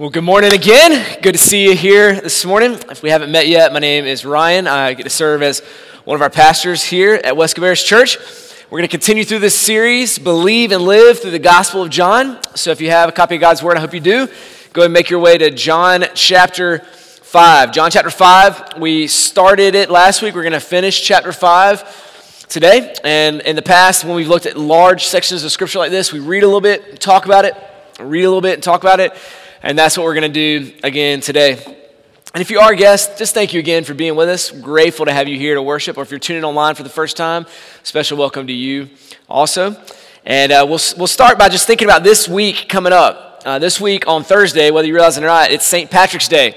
Well, good morning again. Good to see you here this morning. If we haven't met yet, my name is Ryan. I get to serve as one of our pastors here at West Cabarrus Church. We're going to continue through this series, Believe and Live through the Gospel of John. So if you have a copy of God's Word, I hope you do, go and make your way to John chapter 5. John chapter 5, we started it last week. We're going to finish chapter 5 today. And in the past, when we've looked at large sections of Scripture like this, we read a little bit, talk about it, read a little bit, and talk about it. And that's what we're going to do again today. And if you are a guest, just thank you again for being with us. Grateful to have you here to worship. Or if you're tuning online for the first time, special welcome to you also. And uh, we'll, we'll start by just thinking about this week coming up. Uh, this week on Thursday, whether you realize it or not, it's St. Patrick's Day.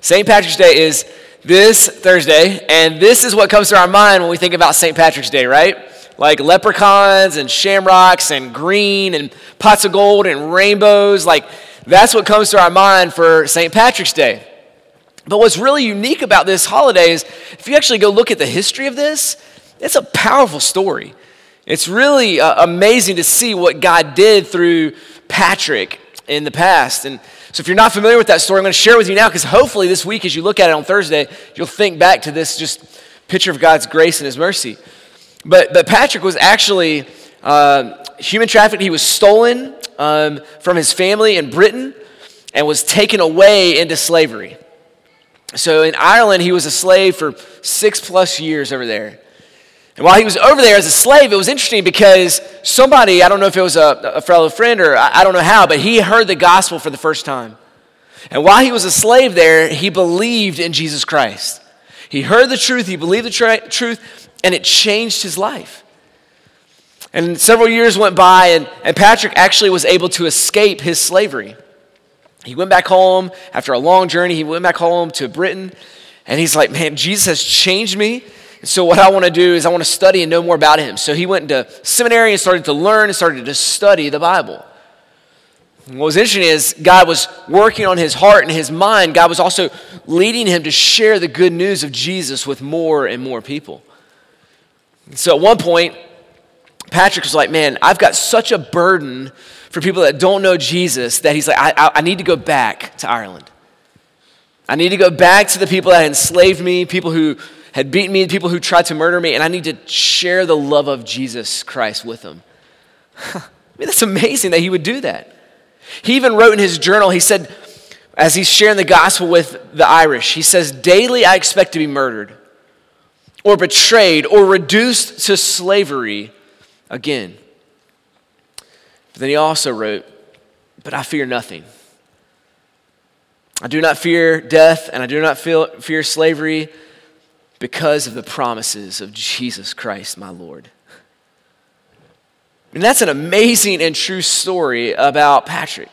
St. Patrick's Day is this Thursday, and this is what comes to our mind when we think about St. Patrick's Day, right? Like leprechauns and shamrocks and green and pots of gold and rainbows. Like, that's what comes to our mind for St. Patrick's Day. But what's really unique about this holiday is if you actually go look at the history of this, it's a powerful story. It's really uh, amazing to see what God did through Patrick in the past. And so, if you're not familiar with that story, I'm going to share with you now because hopefully this week, as you look at it on Thursday, you'll think back to this just picture of God's grace and His mercy. But, but Patrick was actually uh, human trafficked. He was stolen um, from his family in Britain and was taken away into slavery. So in Ireland, he was a slave for six plus years over there. And while he was over there as a slave, it was interesting because somebody, I don't know if it was a, a fellow friend or I, I don't know how, but he heard the gospel for the first time. And while he was a slave there, he believed in Jesus Christ. He heard the truth, he believed the tra- truth, and it changed his life. And several years went by, and, and Patrick actually was able to escape his slavery. He went back home after a long journey. He went back home to Britain, and he's like, Man, Jesus has changed me. So, what I want to do is, I want to study and know more about him. So, he went into seminary and started to learn and started to study the Bible. What was interesting is, God was working on his heart and his mind. God was also leading him to share the good news of Jesus with more and more people. So, at one point, Patrick was like, Man, I've got such a burden for people that don't know Jesus that he's like, I, I, I, need to go back to Ireland. I need to go back to the people that enslaved me, people who had beaten me, people who tried to murder me, and I need to share the love of Jesus Christ with them. I mean, that's amazing that he would do that. He even wrote in his journal, he said, as he's sharing the gospel with the Irish, he says, Daily I expect to be murdered, or betrayed, or reduced to slavery again. But then he also wrote, But I fear nothing. I do not fear death, and I do not fear slavery because of the promises of Jesus Christ, my Lord. And that's an amazing and true story about Patrick.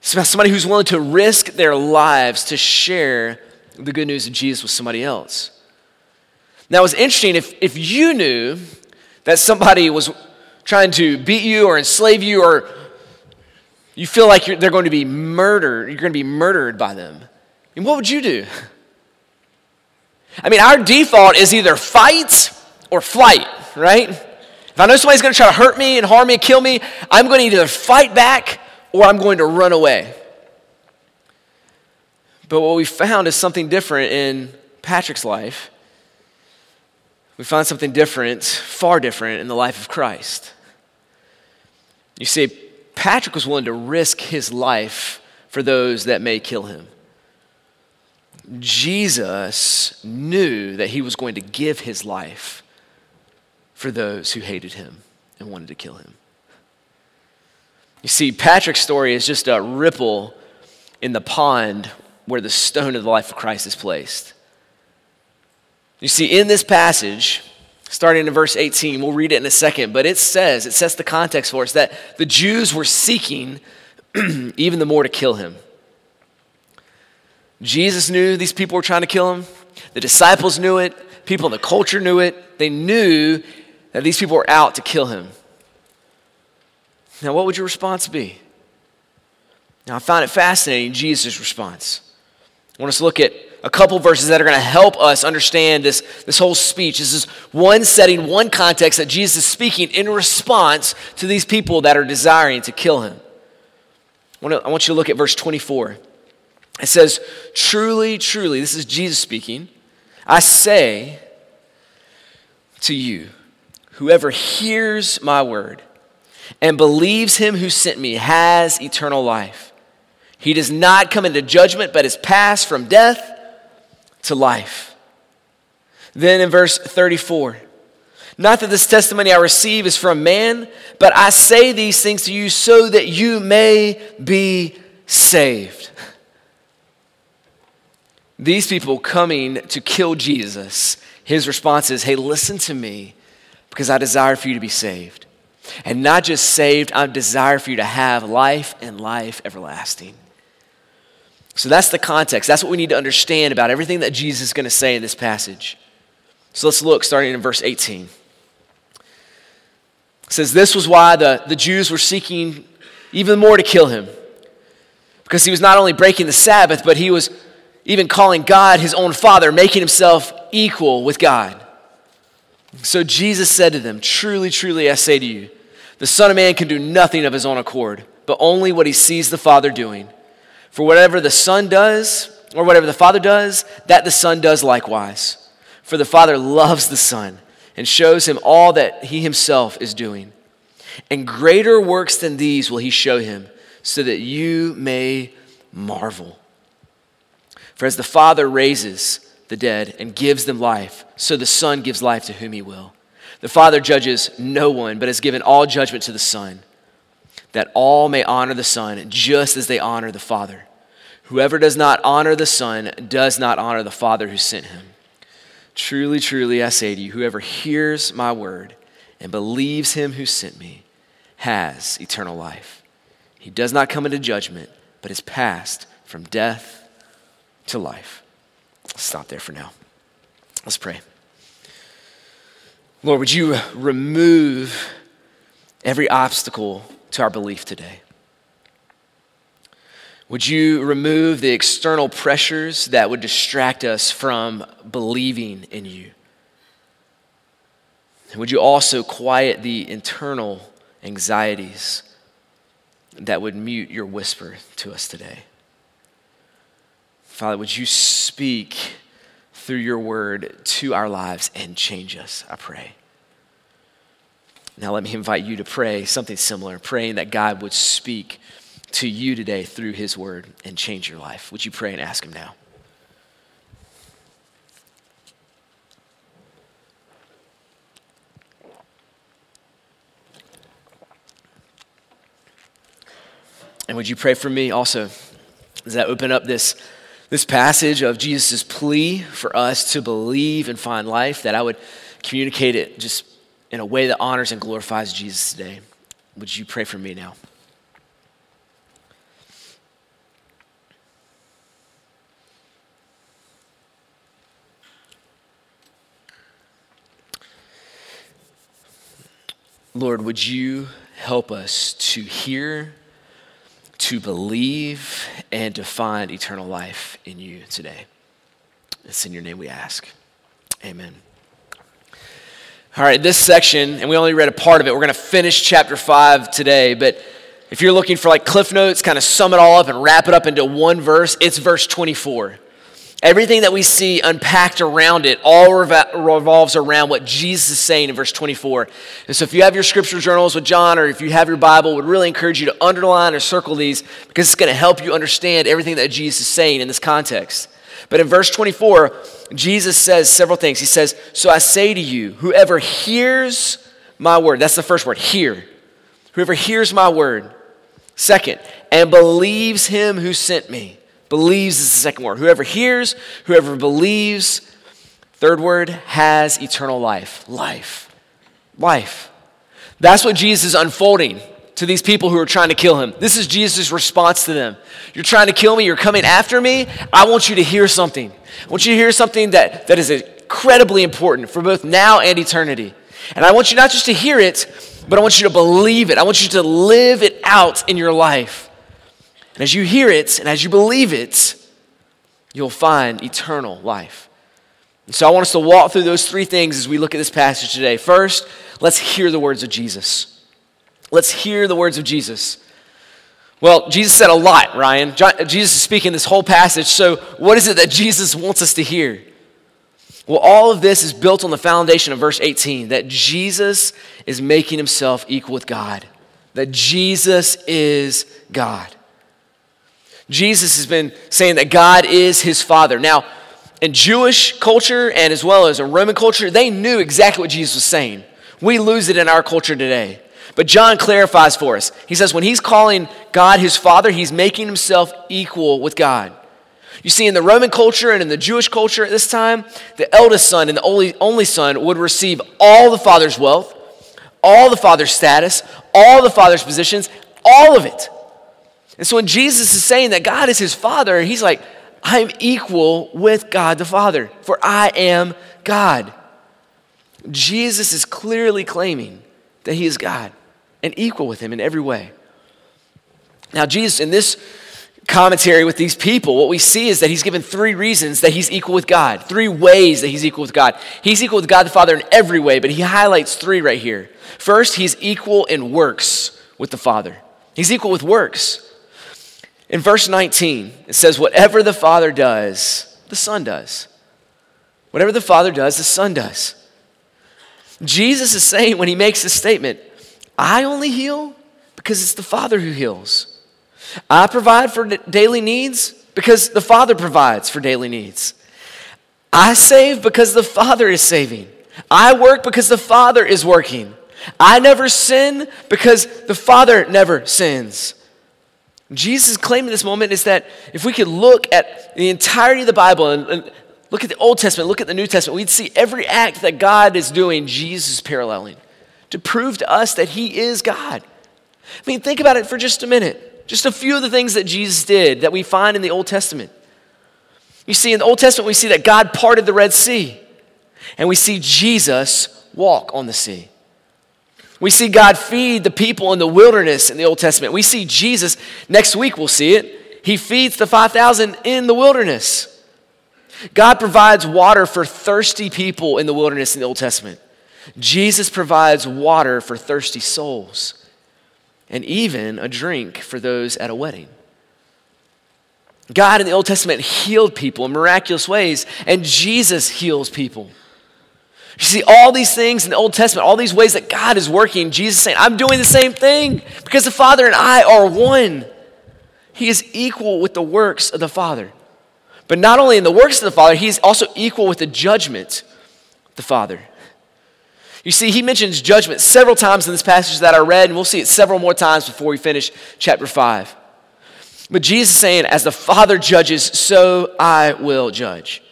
It's about somebody who's willing to risk their lives to share the good news of Jesus with somebody else. Now, it's interesting if, if you knew that somebody was trying to beat you or enslave you or you feel like they're going to be murdered, you're going to be murdered by them. And what would you do? I mean, our default is either fight or flight, right? If I know somebody's going to try to hurt me and harm me and kill me, I'm going to either fight back or I'm going to run away. But what we found is something different in Patrick's life we find something different, far different, in the life of Christ. You see, Patrick was willing to risk his life for those that may kill him. Jesus knew that he was going to give his life for those who hated him and wanted to kill him. You see, Patrick's story is just a ripple in the pond where the stone of the life of Christ is placed. You see, in this passage, starting in verse 18, we'll read it in a second, but it says, it sets the context for us that the Jews were seeking even the more to kill him. Jesus knew these people were trying to kill him. The disciples knew it. People in the culture knew it. They knew that these people were out to kill him. Now, what would your response be? Now, I found it fascinating, Jesus' response. I want us to look at a couple verses that are going to help us understand this, this whole speech. This is one setting, one context that Jesus is speaking in response to these people that are desiring to kill him. I want you to look at verse 24. It says, Truly, truly, this is Jesus speaking. I say to you, whoever hears my word and believes him who sent me has eternal life. He does not come into judgment, but is passed from death to life. Then in verse 34, not that this testimony I receive is from man, but I say these things to you so that you may be saved. These people coming to kill Jesus, his response is, Hey, listen to me because I desire for you to be saved. And not just saved, I desire for you to have life and life everlasting. So that's the context. That's what we need to understand about everything that Jesus is going to say in this passage. So let's look, starting in verse 18. It says, This was why the, the Jews were seeking even more to kill him. Because he was not only breaking the Sabbath, but he was even calling God his own father, making himself equal with God. So Jesus said to them, Truly, truly, I say to you, the Son of Man can do nothing of his own accord, but only what he sees the Father doing. For whatever the Son does, or whatever the Father does, that the Son does likewise. For the Father loves the Son and shows him all that he himself is doing. And greater works than these will he show him, so that you may marvel. For as the Father raises the dead and gives them life, so the Son gives life to whom he will. The Father judges no one, but has given all judgment to the Son, that all may honor the Son just as they honor the Father. Whoever does not honor the Son does not honor the Father who sent him. Truly, truly, I say to you, whoever hears my word and believes him who sent me has eternal life. He does not come into judgment, but is passed from death to life. Let's stop there for now. Let's pray. Lord, would you remove every obstacle to our belief today? Would you remove the external pressures that would distract us from believing in you? Would you also quiet the internal anxieties that would mute your whisper to us today? Father, would you speak through your word to our lives and change us, I pray. Now, let me invite you to pray something similar, praying that God would speak to you today through His Word and change your life. Would you pray and ask Him now? And would you pray for me also as I open up this, this passage of Jesus' plea for us to believe and find life, that I would communicate it just in a way that honors and glorifies Jesus today? Would you pray for me now? Lord, would you help us to hear, to believe, and to find eternal life in you today? It's in your name we ask. Amen. All right, this section, and we only read a part of it. We're going to finish chapter 5 today, but if you're looking for like cliff notes, kind of sum it all up and wrap it up into one verse, it's verse 24. Everything that we see unpacked around it all revolves around what Jesus is saying in verse 24. And so if you have your scripture journals with John or if you have your Bible, would really encourage you to underline or circle these because it's going to help you understand everything that Jesus is saying in this context. But in verse 24, Jesus says several things. He says, So I say to you, whoever hears my word, that's the first word, hear. Whoever hears my word. Second, and believes him who sent me Believes is the second word. Whoever hears, whoever believes. Third word, has eternal life. Life. Life. That's what Jesus is unfolding to these people who are trying to kill him. This is Jesus' response to them. You're trying to kill me, you're coming after me. I want you to hear something. I want you to hear something that, that is incredibly important for both now and eternity. And I want you not just to hear it, but I want you to believe it. I want you to live it out in your life. And as you hear it and as you believe it, you'll find eternal life. And so I want us to walk through those three things as we look at this passage today. First, let's hear the words of Jesus. Let's hear the words of Jesus. Well, Jesus said a lot, Ryan. Jesus is speaking this whole passage. So, what is it that Jesus wants us to hear? Well, all of this is built on the foundation of verse 18 that Jesus is making himself equal with God, that Jesus is God. Jesus has been saying that God is his Father. Now, in Jewish culture and as well as in Roman culture, they knew exactly what Jesus was saying. We lose it in our culture today. But John clarifies for us. He says, when he's calling God his Father, he's making himself equal with God. You see, in the Roman culture and in the Jewish culture at this time, the eldest son and the only, only son would receive all the father's wealth, all the father's status, all the father's positions, all of it. And so when Jesus is saying that God is his father, he's like, I'm equal with God the Father, for I am God. Jesus is clearly claiming that he is God and equal with him in every way. Now, Jesus, in this commentary with these people, what we see is that he's given three reasons that he's equal with God, three ways that he's equal with God. He's equal with God the Father in every way, but he highlights three right here. First, he's equal in works with the Father, he's equal with works. In verse 19, it says, Whatever the Father does, the Son does. Whatever the Father does, the Son does. Jesus is saying when he makes this statement, I only heal because it's the Father who heals. I provide for daily needs because the Father provides for daily needs. I save because the Father is saving. I work because the Father is working. I never sin because the Father never sins. Jesus' claim in this moment is that if we could look at the entirety of the Bible and, and, look at the Old Testament, look at the New Testament, we'd see every act that God is doing, Jesus paralleling to prove to us that He is God. I mean, think about it for just a minute. Just a few of the things that Jesus did that we find in the Old Testament. You see, in the Old Testament, we see that God parted the Red Sea, and we see Jesus walk on the sea. We see God feed the people in the wilderness in the Old Testament. We see Jesus, next week we'll see it. He feeds the 5,000 in the wilderness. God provides water for thirsty people in the wilderness in the Old Testament. Jesus provides water for thirsty souls and even a drink for those at a wedding. God in the Old Testament healed people in miraculous ways, and Jesus heals people. You see, all these things in the Old Testament, all these ways that God is working, Jesus saying, I'm doing the same thing because the Father and I are one. He is equal with the works of the Father. But not only in the works of the Father, he's also equal with the judgment of the Father. You see, he mentions judgment several times in this passage that I read, and we'll see it several more times before we finish chapter 5. But Jesus is saying, As the Father judges, so I will judge.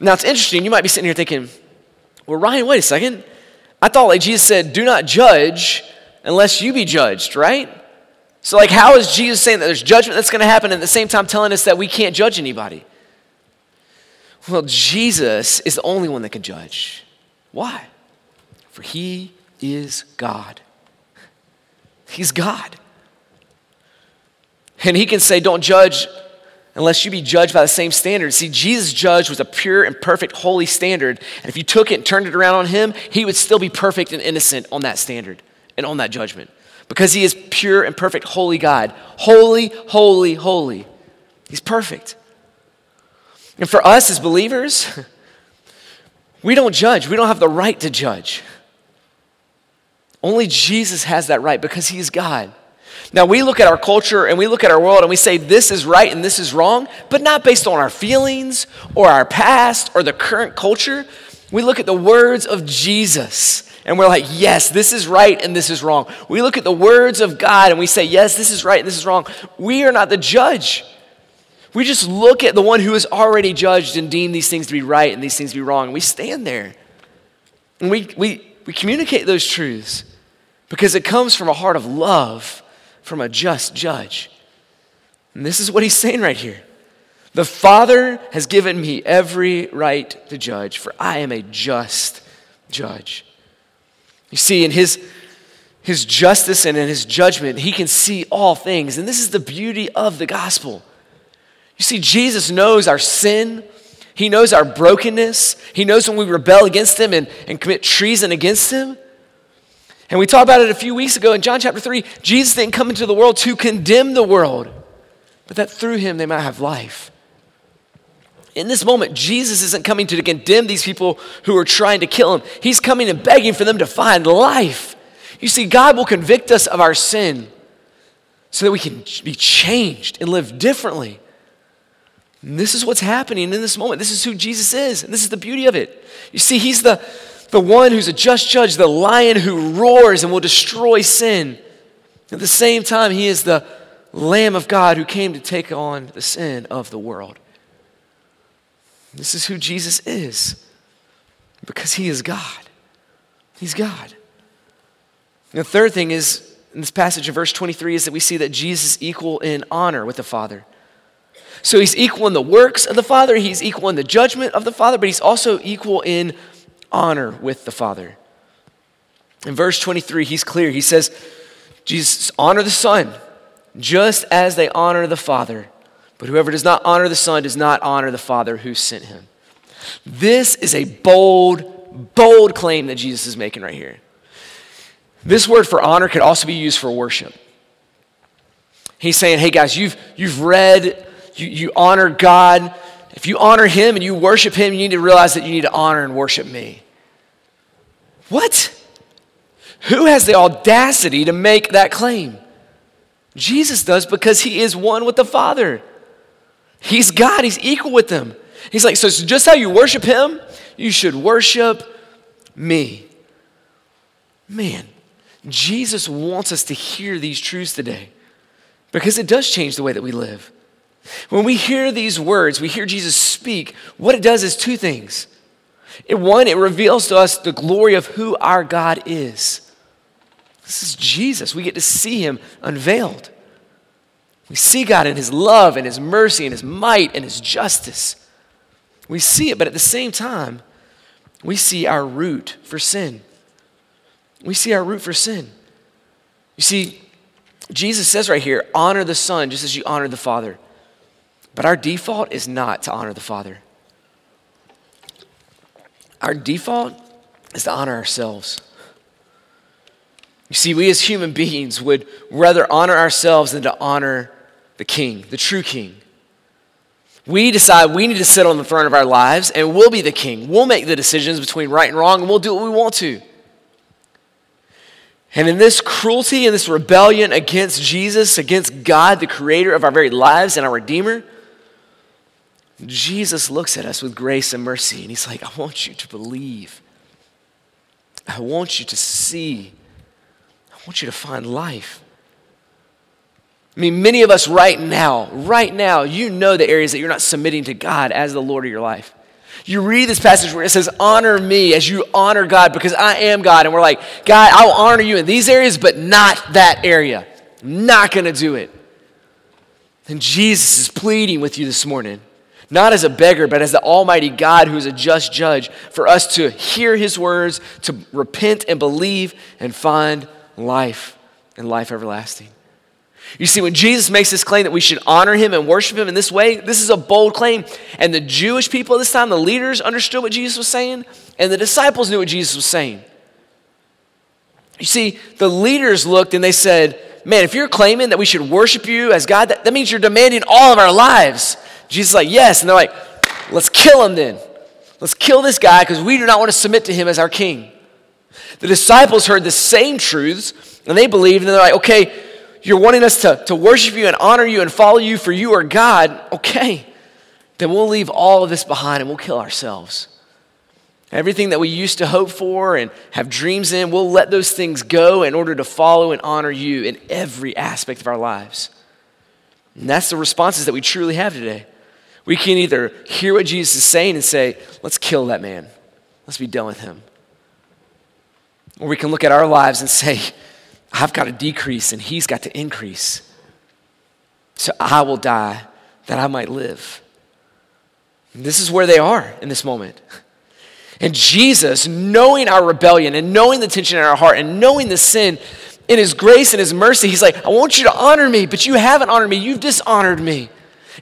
Now, it's interesting. You might be sitting here thinking, well, Ryan, wait a second. I thought like Jesus said, do not judge unless you be judged, right? So, like, how is Jesus saying that there's judgment that's going to happen and at the same time telling us that we can't judge anybody? Well, Jesus is the only one that can judge. Why? For he is God. He's God. And he can say, Don't judge unless you be judged by the same standard. See, Jesus judged with a pure and perfect holy standard. And if you took it and turned it around on him, he would still be perfect and innocent on that standard and on that judgment. Because he is pure and perfect holy God. Holy, holy, holy. He's perfect. And for us as believers, we don't judge. We don't have the right to judge. Only Jesus has that right because he's God. Now, we look at our culture and we look at our world and we say this is right and this is wrong, but not based on our feelings or our past or the current culture. We look at the words of Jesus and we're like, yes, this is right and this is wrong. We look at the words of God and we say, yes, this is right and this is wrong. We are not the judge. We just look at the one who has already judged and deemed these things to be right and these things to be wrong. And we stand there and we, we, we communicate those truths because it comes from a heart of love from a just judge. And this is what he's saying right here. The Father has given me every right to judge, for I am a just judge. You see, in his, his justice and in his judgment, he can see all things. And this is the beauty of the gospel. You see, Jesus knows our sin, he knows our brokenness, he knows when we rebel against him and, and commit treason against him. And we talked about it a few weeks ago in John chapter 3. Jesus didn't come into the world to condemn the world, but that through him they might have life. In this moment, Jesus isn't coming to condemn these people who are trying to kill him. He's coming and begging for them to find life. You see, God will convict us of our sin so that we can be changed and live differently. And this is what's happening in this moment. This is who Jesus is, and this is the beauty of it. You see, He's the, the one who's a just judge, the lion who roars and will destroy sin. At the same time, He is the Lamb of God who came to take on the sin of the world. This is who Jesus is because He is God. He's God. And the third thing is in this passage of verse 23 is that we see that Jesus is equal in honor with the Father. So he's equal in the works of the Father, he's equal in the judgment of the Father, but he's also equal in honor with the Father. In verse 23, he's clear. He says, Jesus, honor the Son, just as they honor the Father. But whoever does not honor the Son does not honor the Father who sent him. This is a bold, bold claim that Jesus is making right here. This word for honor could also be used for worship. He's saying, hey guys, you've, you've read, you, you honor God. If you honor Him and you worship Him, you need to realize that you need to honor and worship me. What? Who has the audacity to make that claim? Jesus does because He is one with the Father. He's God, He's equal with them. He's like, so just how you worship Him, you should worship me. Man, Jesus wants us to hear these truths today because it does change the way that we live. When we hear these words, we hear Jesus speak, what it does is two things. It, one, it reveals to us the glory of who our God is. This is Jesus. We get to see him unveiled. We see God in his love and his mercy and his might and his justice. We see it, but at the same time, we see our root for sin. We see our root for sin. You see, Jesus says right here, honor the Son just as you honor the Father. But our default is not to honor the Father. Our default is to honor ourselves. You see, we as human beings would rather honor ourselves than to honor the King, the true King. We decide we need to sit on the throne of our lives and we'll be the King. We'll make the decisions between right and wrong and we'll do what we want to. And in this cruelty and this rebellion against Jesus, against God, the creator of our very lives and our Redeemer, Jesus looks at us with grace and mercy and he's like, I want you to believe. I want you to see. I want you to find life. I mean, many of us right now, right now, you know the areas that you're not submitting to God as the Lord of your life. You read this passage where it says, Honor me as you honor God because I am God. And we're like, God, I'll honor you in these areas, but not that area. I'm not going to do it. And Jesus is pleading with you this morning, not as a beggar, but as the Almighty God who's a just judge, for us to hear his words, to repent and believe and find life and life everlasting. You see, when Jesus makes this claim that we should honor him and worship him in this way, this is a bold claim. And the Jewish people at this time, the leaders, understood what Jesus was saying, and the disciples knew what Jesus was saying. You see, the leaders looked and they said, Man, if you're claiming that we should worship you as God, that, that means you're demanding all of our lives. Jesus is like, Yes. And they're like, Let's kill him then. Let's kill this guy because we do not want to submit to him as our king. The disciples heard the same truths and they believed, and they're like, Okay, you're wanting us to, to worship you and honor you and follow you for you are God, okay, then we'll leave all of this behind and we'll kill ourselves. Everything that we used to hope for and have dreams in, we'll let those things go in order to follow and honor you in every aspect of our lives. And that's the responses that we truly have today. We can either hear what Jesus is saying and say, let's kill that man, let's be done with him. Or we can look at our lives and say, I've got to decrease and he's got to increase. So I will die that I might live. And this is where they are in this moment. And Jesus, knowing our rebellion and knowing the tension in our heart and knowing the sin, in his grace and his mercy, he's like, I want you to honor me, but you haven't honored me. You've dishonored me.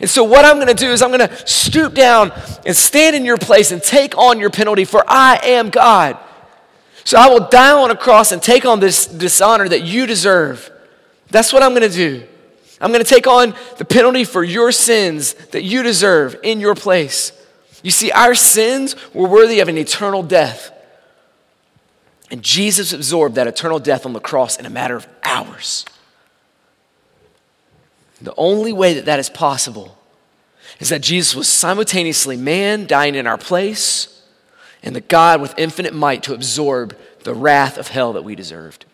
And so, what I'm going to do is, I'm going to stoop down and stand in your place and take on your penalty, for I am God. So I will die on a cross and take on this dishonor that you deserve. That's what I'm going to do. I'm going to take on the penalty for your sins that you deserve in your place. You see, our sins were worthy of an eternal death. And Jesus absorbed that eternal death on the cross in a matter of hours. The only way that that is possible is that Jesus was simultaneously man dying in our place and the God with infinite might to absorb the wrath of hell that we deserved.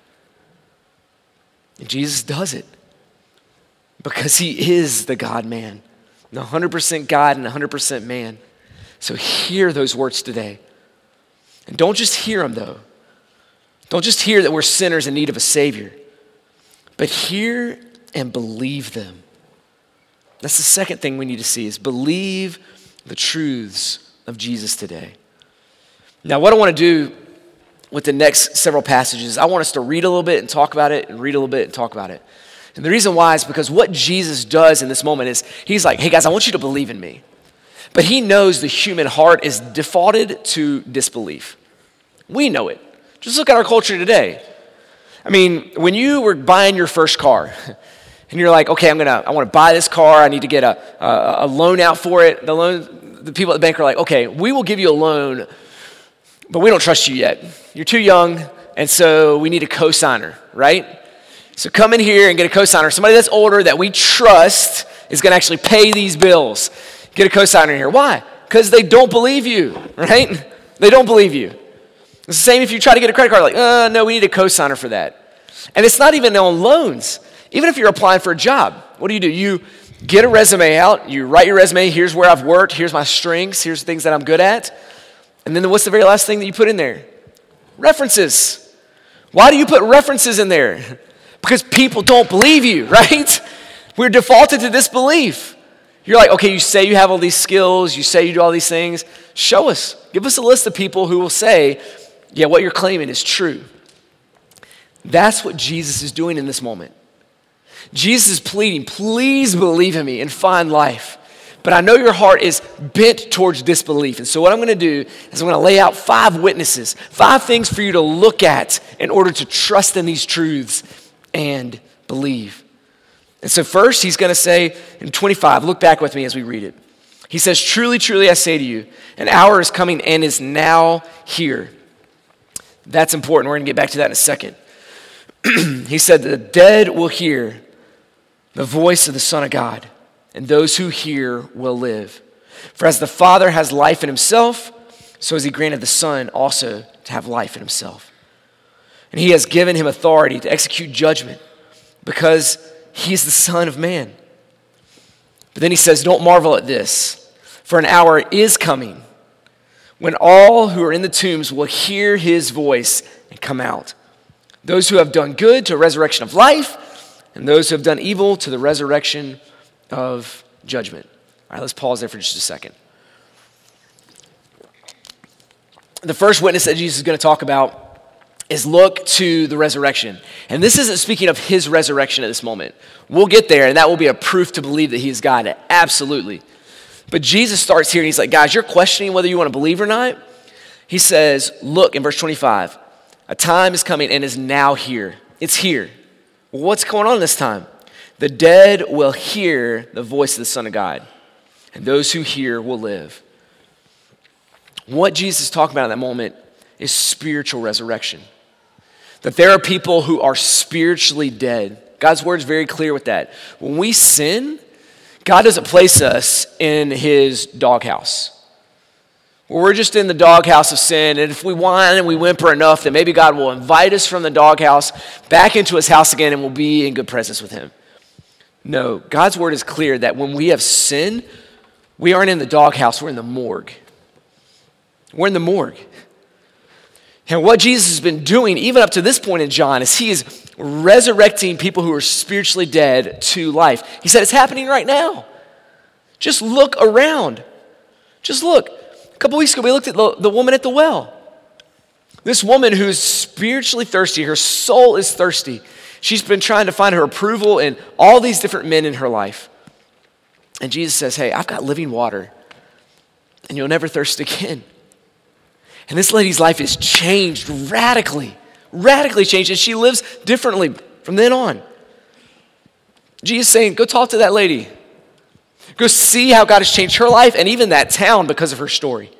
And Jesus does it because he is the God man, 100% God and 100% man. So hear those words today. And don't just hear them, though. Don't just hear that we're sinners in need of a Savior, but hear and believe them. That's the second thing we need to see is believe the truths of Jesus today. Now, what I want to do with the next several passages, I want us to read a little bit and talk about it, and read a little bit and talk about it. And the reason why is because what Jesus does in this moment is he's like, hey guys, I want you to believe in me. But he knows the human heart is defaulted to disbelief. We know it. Just look at our culture today. I mean, when you were buying your first car, and you're like, okay, I'm gonna, I want to buy this car. I need to get a, a, a loan out for it. The loan, the people at the bank are like, okay, we will give you a loan, but we don't trust you yet. You're too young, and so we need a co-signer, right? So come in here and get a co-signer. Somebody that's older that we trust is to actually pay these bills. Get a co-signer here. Why? Because they don't believe you, right? They don't believe you. It's the same if you try to get a credit card, like, uh, no, we need a co-signer for that. And it's not even on loans. Even if you're applying for a job, what do you do? You get a resume out, you write your resume, here's where I've worked, here's my strengths, here's the things that I'm good at. And then what's the very last thing that you put in there? References. Why do you put references in there? Because people don't believe you, right? We're defaulted to disbelief. You're like, okay, you say you have all these skills, you say you do all these things. Show us. Give us a list of people who will say, yeah, what you're claiming is true. That's what Jesus is doing in this moment. Jesus is pleading, please believe in me and find life. But I know your heart is bent towards disbelief. And so, what I'm going to do is I'm going to lay out five witnesses, five things for you to look at in order to trust in these truths and believe. And so, first, he's going to say in 25, look back with me as we read it. He says, Truly, truly, I say to you, an hour is coming and is now here. That's important. We're going to get back to that in a second. he said, The dead will hear the voice of the Son of God, and those who hear will live. For as the Father has life in himself, so has he granted the Son also to have life in himself. And he has given him authority to execute judgment because he is the Son of Man. But then he says, Don't marvel at this, for an hour is coming when all who are in the tombs will hear his voice and come out. Those who have done good to a resurrection of life, and those who have done evil to the resurrection of judgment. All right, let's pause there for just a second. The first witness that Jesus is going to talk about is look to the resurrection. And this isn't speaking of his resurrection at this moment. We'll get there, and that will be a proof to believe that he is God. Absolutely. But Jesus starts here, and he's like, guys, you're questioning whether you want to believe or not. He says, look in verse 25, a time is coming and is now here. It's here. What's going on this time? The dead will hear the voice of the Son of God, and those who hear will live. What Jesus is talking about in that moment is spiritual resurrection. That there are people who are spiritually dead. God's word is very clear with that. When we sin, God doesn't place us in his doghouse. We're just in the doghouse of sin, and if we whine and we whimper enough, then maybe God will invite us from the doghouse back into his house again and we'll be in good presence with him. No, God's word is clear that when we have sinned, we aren't in the doghouse, we're in the morgue. We're in the morgue. And what Jesus has been doing, even up to this point in John, is he is resurrecting people who are spiritually dead to life. He said, It's happening right now. Just look around. Just look. Couple weeks ago, we looked at the, the woman at the well. This woman who's spiritually thirsty, her soul is thirsty. She's been trying to find her approval in all these different men in her life. And Jesus says, Hey, I've got living water, and you'll never thirst again. And this lady's life is changed radically, radically changed, and she lives differently from then on. Jesus saying, Go talk to that lady. Go see how God has changed her life and even that town because of her story.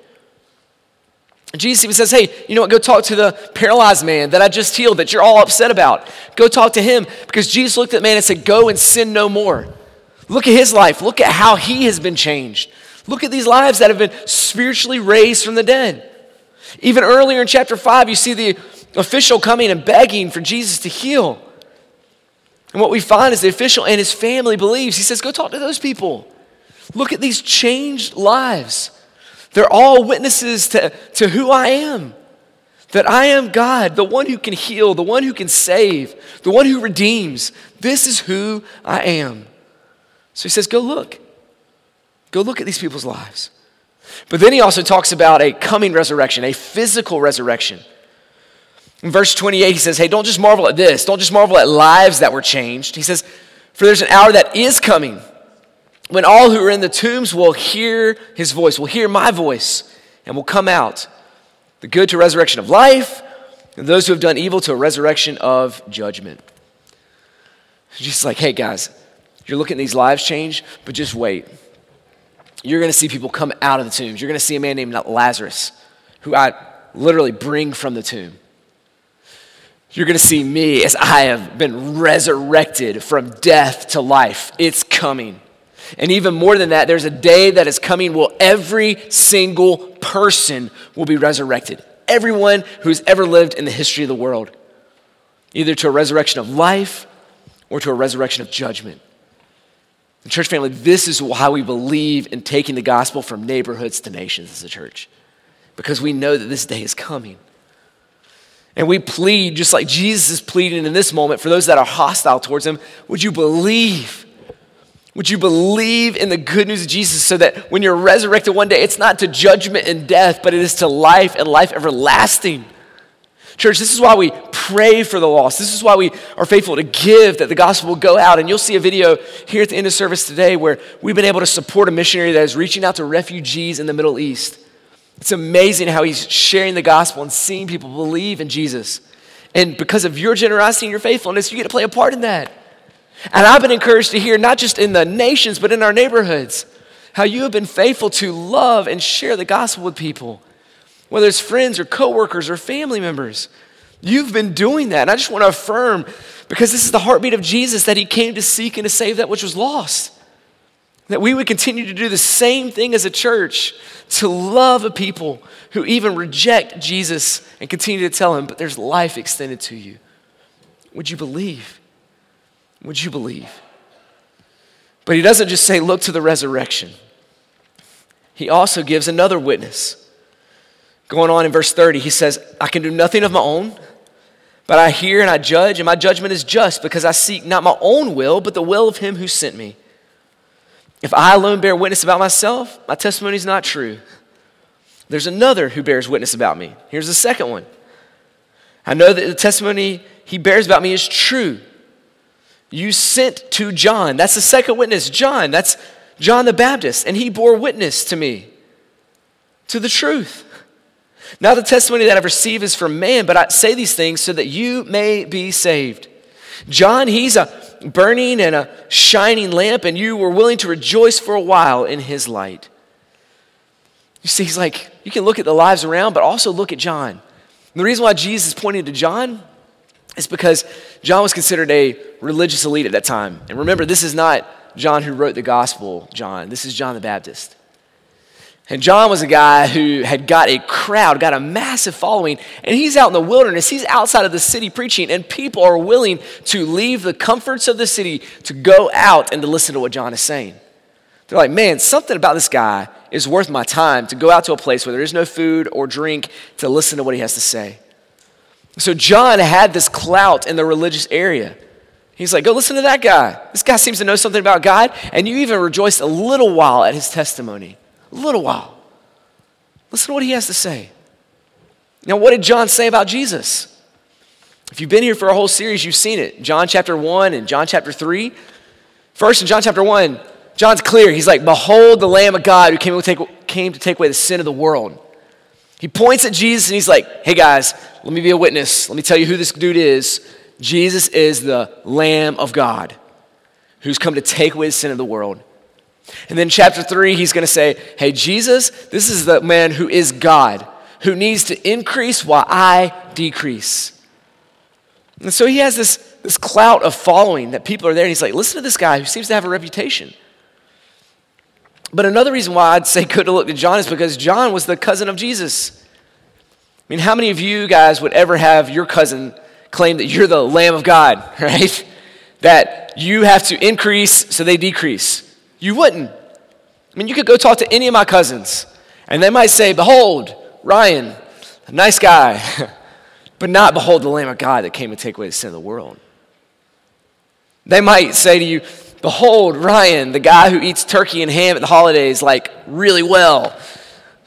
Jesus even says, Hey, you know what? Go talk to the paralyzed man that I just healed that you're all upset about. Go talk to him because Jesus looked at man and said, Go and sin no more. Look at his life. Look at how he has been changed. Look at these lives that have been spiritually raised from the dead. Even earlier in chapter 5, you see the official coming and begging for Jesus to heal. And what we find is the official and his family believes. He says, Go talk to those people. Look at these changed lives. They're all witnesses to, to who I am. That I am God, the one who can heal, the one who can save, the one who redeems. This is who I am. So he says, Go look. Go look at these people's lives. But then he also talks about a coming resurrection, a physical resurrection. In verse 28, he says, Hey, don't just marvel at this. Don't just marvel at lives that were changed. He says, For there's an hour that is coming when all who are in the tombs will hear his voice, will hear my voice, and will come out. The good to resurrection of life, and those who have done evil to a resurrection of judgment. Jesus like, hey guys, you're looking at these lives change, but just wait. You're going to see people come out of the tombs. You're going to see a man named Lazarus, who I literally bring from the tomb. You're going to see me as I have been resurrected from death to life. It's coming. And even more than that, there's a day that is coming where every single person will be resurrected. Everyone who's ever lived in the history of the world, either to a resurrection of life or to a resurrection of judgment. The church family, this is why we believe in taking the gospel from neighborhoods to nations as a church, because we know that this day is coming. And we plead, just like Jesus is pleading in this moment for those that are hostile towards him, would you believe? Would you believe in the good news of Jesus so that when you're resurrected one day, it's not to judgment and death, but it is to life and life everlasting? Church, this is why we pray for the lost. This is why we are faithful to give, that the gospel will go out. And you'll see a video here at the end of service today where we've been able to support a missionary that is reaching out to refugees in the Middle East. It's amazing how he's sharing the gospel and seeing people believe in Jesus. And because of your generosity and your faithfulness, you get to play a part in that. And I've been encouraged to hear, not just in the nations, but in our neighborhoods, how you have been faithful to love and share the gospel with people whether it's friends or coworkers or family members. You've been doing that. And I just want to affirm, because this is the heartbeat of Jesus, that he came to seek and to save that which was lost. That we would continue to do the same thing as a church, to love a people who even reject Jesus and continue to tell him, but there's life extended to you. Would you believe? Would you believe? But he doesn't just say, look to the resurrection. He also gives another witness. Going on in verse 30, he says, I can do nothing of my own, but I hear and I judge, and my judgment is just because I seek not my own will, but the will of him who sent me. If I alone bear witness about myself, my testimony is not true. There's another who bears witness about me. Here's the second one. I know that the testimony he bears about me is true. You sent to John. That's the second witness, John. That's John the Baptist. And he bore witness to me, to the truth. Now, the testimony that I've received is from man, but I say these things so that you may be saved. John, he's a burning and a shining lamp, and you were willing to rejoice for a while in his light. You see, he's like, you can look at the lives around, but also look at John. And the reason why Jesus pointed to John is because John was considered a religious elite at that time. And remember, this is not John who wrote the gospel, John. This is John the Baptist. And John was a guy who had got a crowd, got a massive following, and he's out in the wilderness. He's outside of the city preaching, and people are willing to leave the comforts of the city to go out and to listen to what John is saying. They're like, man, something about this guy is worth my time to go out to a place where there is no food or drink to listen to what he has to say. So John had this clout in the religious area. He's like, go listen to that guy. This guy seems to know something about God, and you even rejoiced a little while at his testimony. A little while. Listen to what he has to say. Now, what did John say about Jesus? If you've been here for a whole series, you've seen it. John chapter 1 and John chapter 3. First, in John chapter 1, John's clear. He's like, Behold the Lamb of God who came to take, came to take away the sin of the world. He points at Jesus and he's like, hey guys, let me be a witness. Let me tell you who this dude is. Jesus is the Lamb of God who's come to take away the sin of the world. And then chapter three, he's going to say, Hey, Jesus, this is the man who is God, who needs to increase while I decrease. And so he has this, this clout of following that people are there, and he's like, Listen to this guy who seems to have a reputation. But another reason why I'd say good to look to John is because John was the cousin of Jesus. I mean, how many of you guys would ever have your cousin claim that you're the Lamb of God, right? That you have to increase so they decrease. You wouldn't. I mean, you could go talk to any of my cousins, and they might say, Behold, Ryan, a nice guy, but not behold the Lamb of God that came to take away the sin of the world. They might say to you, Behold, Ryan, the guy who eats turkey and ham at the holidays, like really well.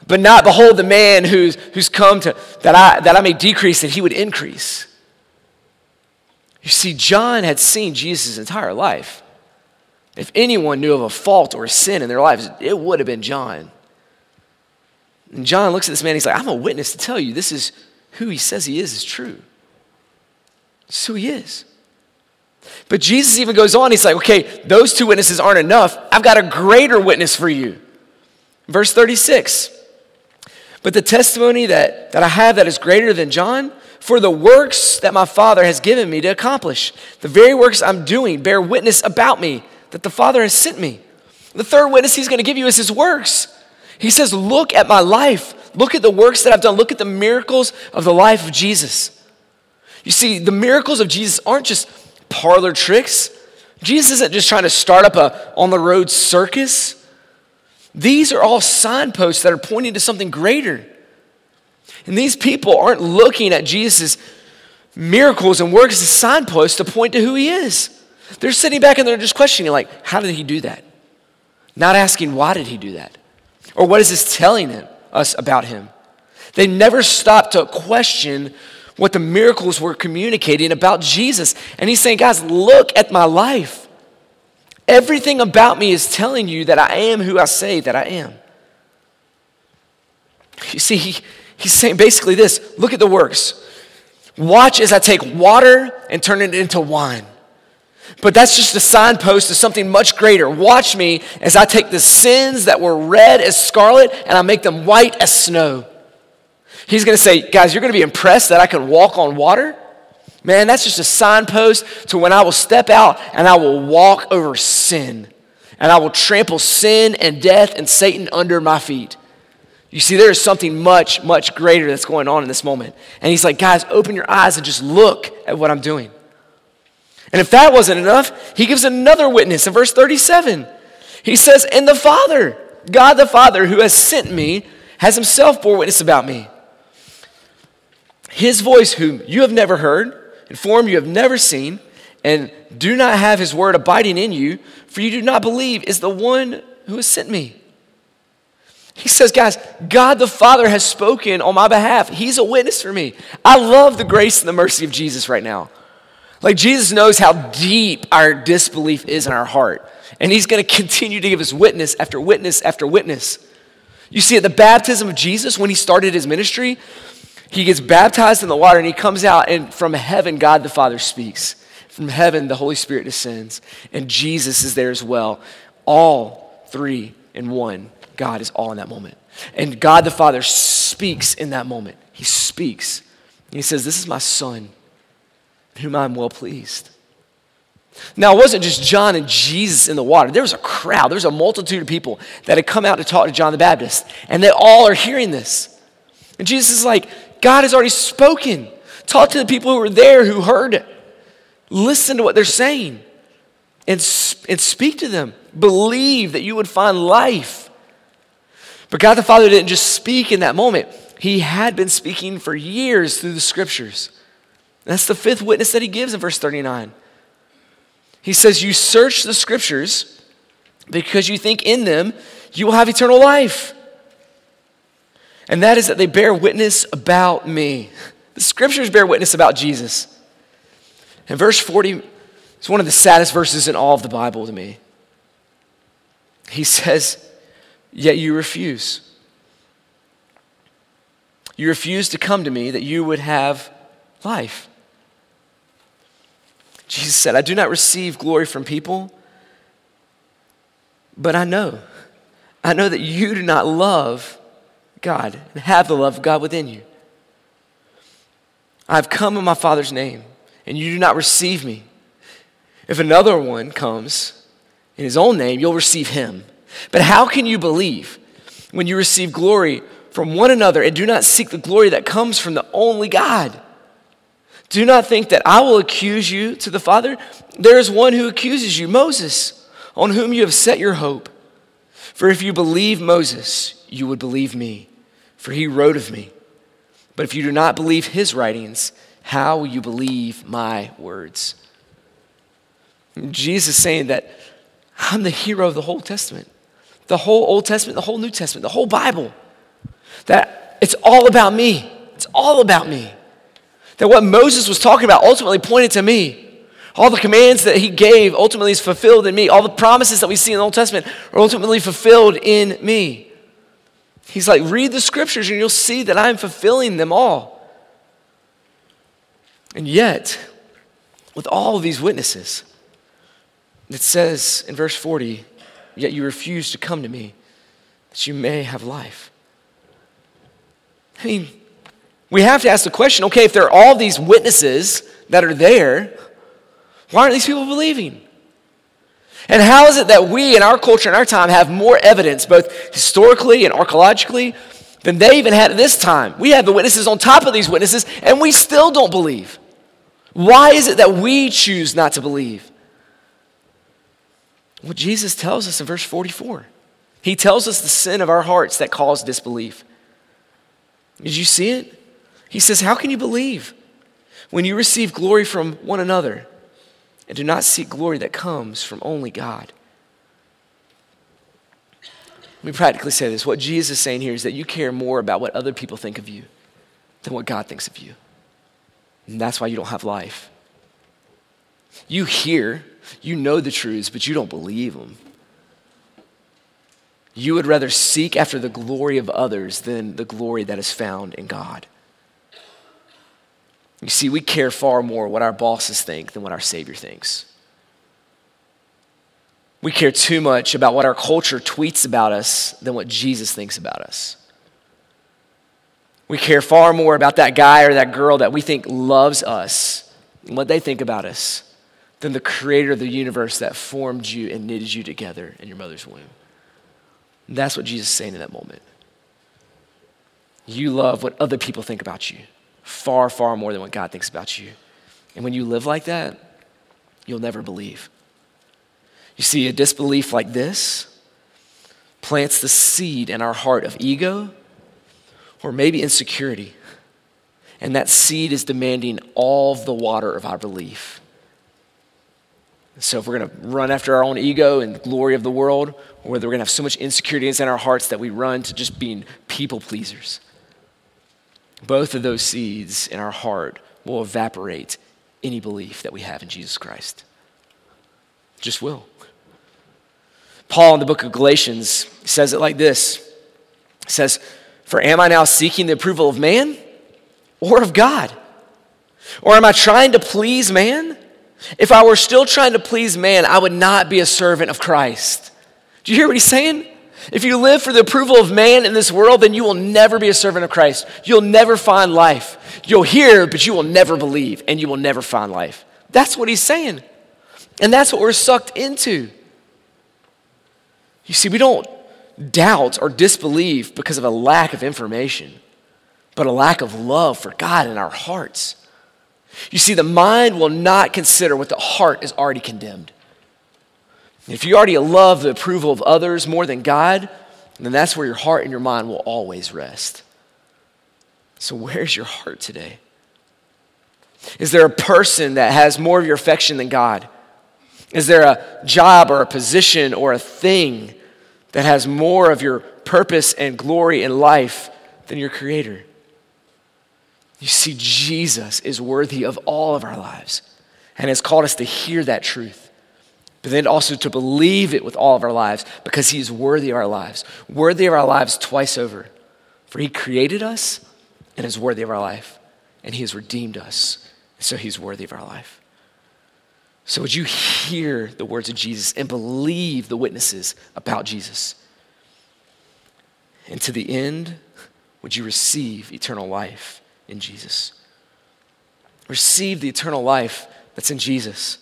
But not behold the man who's, who's come to, that I, that I may decrease, that he would increase. You see, John had seen Jesus' entire life. If anyone knew of a fault or a sin in their lives, it would have been John. And John looks at this man, he's like, I'm a witness to tell you this is who he says he is, is true. It's who he is. But Jesus even goes on, he's like, okay, those two witnesses aren't enough. I've got a greater witness for you. Verse 36. But the testimony that, that I have that is greater than John, for the works that my Father has given me to accomplish, the very works I'm doing bear witness about me that the Father has sent me. The third witness he's going to give you is his works. He says, Look at my life. Look at the works that I've done. Look at the miracles of the life of Jesus. You see, the miracles of Jesus aren't just parlor tricks. Jesus isn't just trying to start up a on the road circus. These are all signposts that are pointing to something greater. And these people aren't looking at Jesus' miracles and works as signposts to point to who he is. They're sitting back and they're just questioning, like, how did he do that? Not asking, why did he do that? Or what is this telling him, us about him? They never stop to question what the miracles were communicating about Jesus. And he's saying, guys, look at my life. Everything about me is telling you that I am who I say that I am. You see, he, he's saying basically this look at the works. Watch as I take water and turn it into wine. But that's just a signpost to something much greater. Watch me as I take the sins that were red as scarlet and I make them white as snow. He's going to say, guys, you're going to be impressed that I can walk on water? Man, that's just a signpost to when I will step out and I will walk over sin. And I will trample sin and death and Satan under my feet. You see, there is something much, much greater that's going on in this moment. And he's like, guys, open your eyes and just look at what I'm doing. And if that wasn't enough, he gives another witness in verse 37. He says, And the Father, God the Father, who has sent me, has himself bore witness about me. His voice, whom you have never heard, and form you have never seen, and do not have his word abiding in you, for you do not believe, is the one who has sent me. He says, guys, God the Father has spoken on my behalf. He's a witness for me. I love the grace and the mercy of Jesus right now. Like Jesus knows how deep our disbelief is in our heart. And he's going to continue to give us witness after witness after witness. You see, at the baptism of Jesus, when he started his ministry, he gets baptized in the water and he comes out, and from heaven, God the Father speaks. From heaven, the Holy Spirit descends, and Jesus is there as well. All three in one. God is all in that moment. And God the Father speaks in that moment. He speaks. He says, This is my son whom I'm well pleased. Now, it wasn't just John and Jesus in the water. There was a crowd, there was a multitude of people that had come out to talk to John the Baptist, and they all are hearing this. And Jesus is like, God has already spoken. Talk to the people who were there who heard it. Listen to what they're saying and, and speak to them. Believe that you would find life. But God the Father didn't just speak in that moment, He had been speaking for years through the scriptures. That's the fifth witness that he gives in verse 39. He says, You search the scriptures because you think in them you will have eternal life. And that is that they bear witness about me. The scriptures bear witness about Jesus. And verse 40 is one of the saddest verses in all of the Bible to me. He says, Yet you refuse. You refused to come to me that you would have life. Jesus said, I do not receive glory from people, but I know. I know that you do not love God and have the love of God within you. I have come in my Father's name, and you do not receive me. If another one comes in his own name, you'll receive him. But how can you believe when you receive glory from one another and do not seek the glory that comes from the only God? Do not think that I will accuse you to the Father. There is one who accuses you, Moses, on whom you have set your hope. For if you believe Moses, you would believe me, for he wrote of me. But if you do not believe his writings, how will you believe my words? Jesus saying that I'm the hero of the whole Testament, the whole Old Testament, the whole New Testament, the whole Bible. That it's all about me. It's all about me. That what Moses was talking about ultimately pointed to me. All the commands that he gave ultimately is fulfilled in me. All the promises that we see in the Old Testament are ultimately fulfilled in me. He's like, read the scriptures and you'll see that I'm fulfilling them all. And yet, with all these witnesses, it says in verse 40, yet you refuse to come to me that you may have life. I mean, we have to ask the question okay, if there are all these witnesses that are there, why aren't these people believing? And how is it that we in our culture and our time have more evidence, both historically and archaeologically, than they even had at this time? We have the witnesses on top of these witnesses, and we still don't believe. Why is it that we choose not to believe? Well, Jesus tells us in verse 44. He tells us the sin of our hearts that cause disbelief. Did you see it? He says, How can you believe when you receive glory from one another and do not seek glory that comes from only God? Let me practically say this. What Jesus is saying here is that you care more about what other people think of you than what God thinks of you. And that's why you don't have life. You hear, you know the truths, but you don't believe them. You would rather seek after the glory of others than the glory that is found in God. You see, we care far more what our bosses think than what our Savior thinks. We care too much about what our culture tweets about us than what Jesus thinks about us. We care far more about that guy or that girl that we think loves us and what they think about us than the creator of the universe that formed you and knitted you together in your mother's womb. And that's what Jesus is saying in that moment. You love what other people think about you far, far more than what God thinks about you. And when you live like that, you'll never believe. You see, a disbelief like this plants the seed in our heart of ego or maybe insecurity. And that seed is demanding all the water of our belief. So, if we're going to run after our own ego and the glory of the world, or whether we're going to have so much insecurity in our hearts that we run to just being people pleasers, both of those seeds in our heart will evaporate any belief that we have in Jesus Christ. Just will. Paul in the book of Galatians says it like this. Says, For am I now seeking the approval of man or of God? Or am I trying to please man? If I were still trying to please man, I would not be a servant of Christ. Do you hear what he's saying? If you live for the approval of man in this world, then you will never be a servant of Christ. You'll never find life. You'll hear, but you will never believe, and you will never find life. That's what he's saying. And that's what we're sucked into. You see, we don't doubt or disbelieve because of a lack of information, but a lack of love for God in our hearts. You see, the mind will not consider what the heart is already condemned. If you already love the approval of others more than God, then that's where your heart and your mind will always rest. So, where's your heart today? Is there a person that has more of your affection than God? Is there a job or a position or a thing that has more of your purpose and glory in life than your Creator? You see, Jesus is worthy of all of our lives and has called us to hear that truth but then also to believe it with all of our lives because He is worthy of our lives, worthy of our lives twice over. For He created us and is worthy of our life. And he has redeemed us, so he's worthy of our life. So, would you hear the words of Jesus and believe the witnesses about Jesus? And to the end, would you receive eternal life in Jesus? Receive the eternal life that's in Jesus.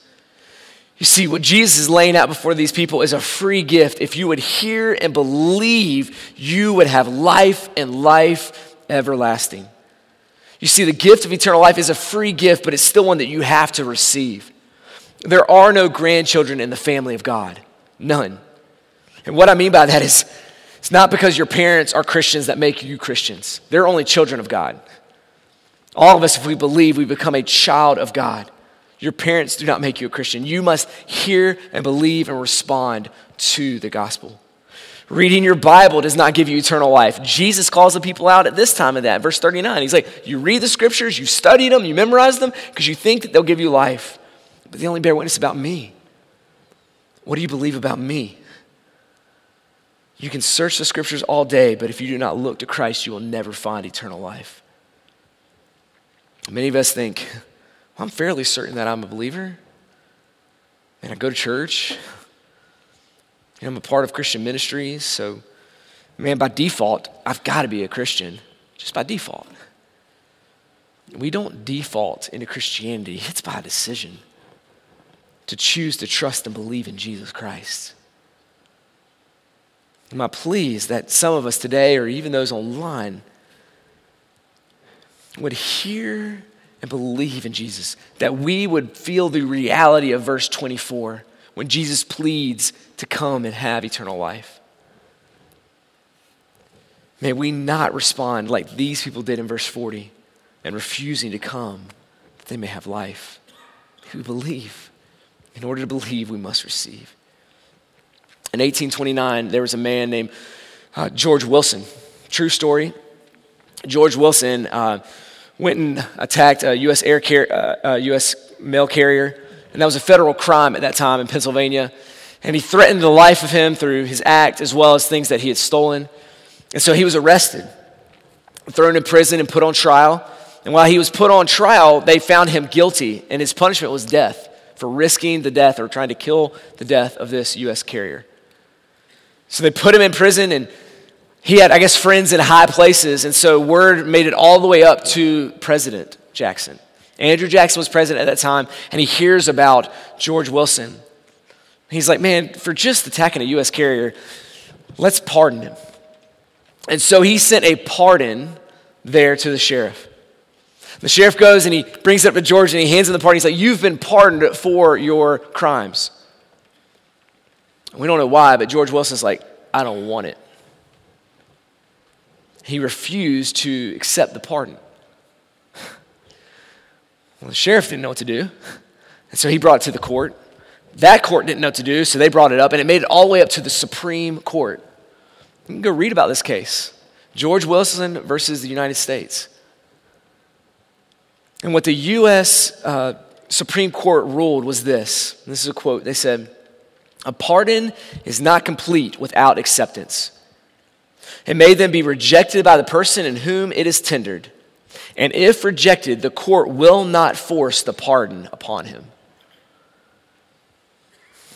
You see, what Jesus is laying out before these people is a free gift. If you would hear and believe, you would have life and life everlasting. You see, the gift of eternal life is a free gift, but it's still one that you have to receive. There are no grandchildren in the family of God, none. And what I mean by that is, it's not because your parents are Christians that make you Christians. They're only children of God. All of us, if we believe, we become a child of God. Your parents do not make you a Christian. You must hear and believe and respond to the gospel. Reading your Bible does not give you eternal life. Jesus calls the people out at this time of that, verse 39. He's like, You read the scriptures, you studied them, you memorize them because you think that they'll give you life, but they only bear witness about me. What do you believe about me? You can search the scriptures all day, but if you do not look to Christ, you will never find eternal life. Many of us think, I'm fairly certain that I'm a believer. And I go to church. And I'm a part of Christian ministries. So, man, by default, I've got to be a Christian, just by default. We don't default into Christianity, it's by decision to choose to trust and believe in Jesus Christ. And my plea is that some of us today, or even those online, would hear and believe in Jesus, that we would feel the reality of verse 24 when Jesus pleads to come and have eternal life. May we not respond like these people did in verse 40 and refusing to come that they may have life. We believe. In order to believe, we must receive. In 1829, there was a man named uh, George Wilson. True story. George Wilson uh, went and attacked a U.S. air car- uh, U.S. mail carrier, and that was a federal crime at that time in Pennsylvania. And he threatened the life of him through his act as well as things that he had stolen. And so he was arrested, thrown in prison, and put on trial. And while he was put on trial, they found him guilty, and his punishment was death for risking the death or trying to kill the death of this U.S. carrier. So they put him in prison, and he had, I guess, friends in high places, and so word made it all the way up to President Jackson. Andrew Jackson was president at that time, and he hears about George Wilson. He's like, man, for just attacking a U.S. carrier, let's pardon him. And so he sent a pardon there to the sheriff. The sheriff goes and he brings it up to George and he hands him the pardon. He's like, You've been pardoned for your crimes. We don't know why, but George Wilson's like, I don't want it he refused to accept the pardon. Well, the sheriff didn't know what to do, and so he brought it to the court. That court didn't know what to do, so they brought it up, and it made it all the way up to the Supreme Court. You can go read about this case George Wilson versus the United States. And what the U.S. Uh, Supreme Court ruled was this this is a quote. They said, A pardon is not complete without acceptance. It may then be rejected by the person in whom it is tendered. And if rejected, the court will not force the pardon upon him.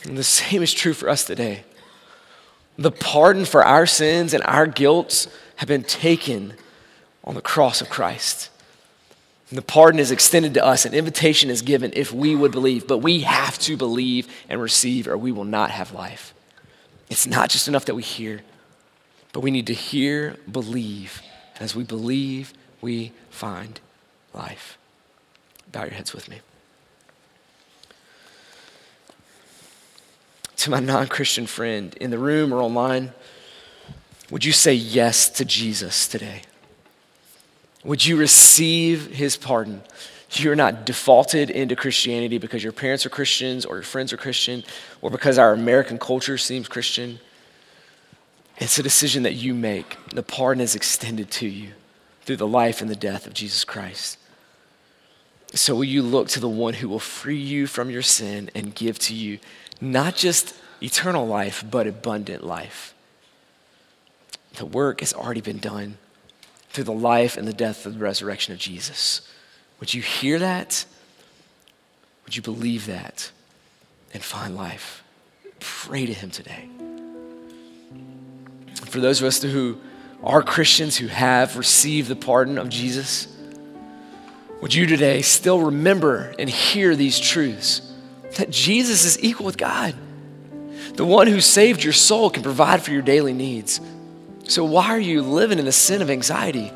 And the same is true for us today. The pardon for our sins and our guilt have been taken on the cross of Christ. And the pardon is extended to us, an invitation is given if we would believe, but we have to believe and receive, or we will not have life. It's not just enough that we hear, but we need to hear, believe. And as we believe, we find life. Bow your heads with me. To my non Christian friend in the room or online, would you say yes to Jesus today? Would you receive his pardon? You're not defaulted into Christianity because your parents are Christians or your friends are Christian or because our American culture seems Christian. It's a decision that you make. The pardon is extended to you through the life and the death of Jesus Christ. So, will you look to the one who will free you from your sin and give to you not just eternal life, but abundant life? The work has already been done. through the life and the death and the resurrection of Jesus. Would you hear that? Would you believe that and find life? Pray to Him today. For those of us who are Christians who have received the pardon of Jesus, would you today still remember and hear these truths? That Jesus is equal with God. The one who saved your soul can provide for your daily needs. So, why are you living in the sin of anxiety?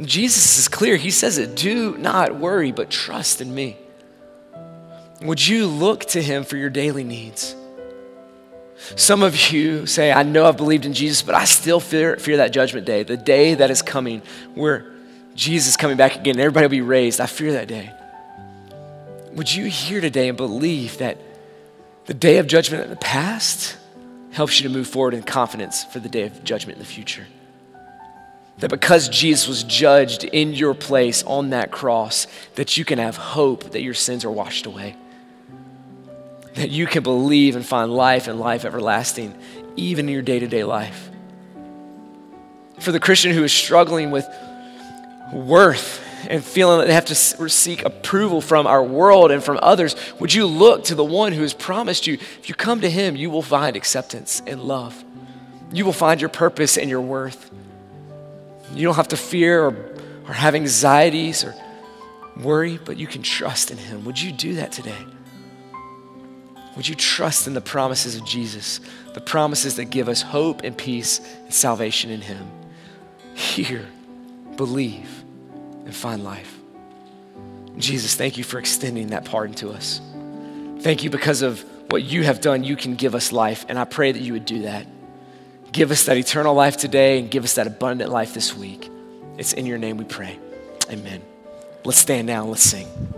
Jesus is clear. He says it do not worry, but trust in me. Would you look to him for your daily needs? Some of you say, I know I've believed in Jesus, but I still fear, fear that judgment day, the day that is coming where Jesus is coming back again everybody will be raised. I fear that day. Would you hear today and believe that the day of judgment in the past helps you to move forward in confidence for the day of judgment in the future? That because Jesus was judged in your place on that cross, that you can have hope that your sins are washed away. That you can believe and find life and life everlasting, even in your day to day life. For the Christian who is struggling with worth and feeling that they have to seek approval from our world and from others, would you look to the one who has promised you, if you come to him, you will find acceptance and love. You will find your purpose and your worth. You don't have to fear or, or have anxieties or worry, but you can trust in him. Would you do that today? Would you trust in the promises of Jesus, the promises that give us hope and peace and salvation in him? Hear, believe and find life. Jesus, thank you for extending that pardon to us. Thank you because of what you have done, you can give us life, and I pray that you would do that. Give us that eternal life today and give us that abundant life this week. It's in your name we pray. Amen. Let's stand now, let's sing.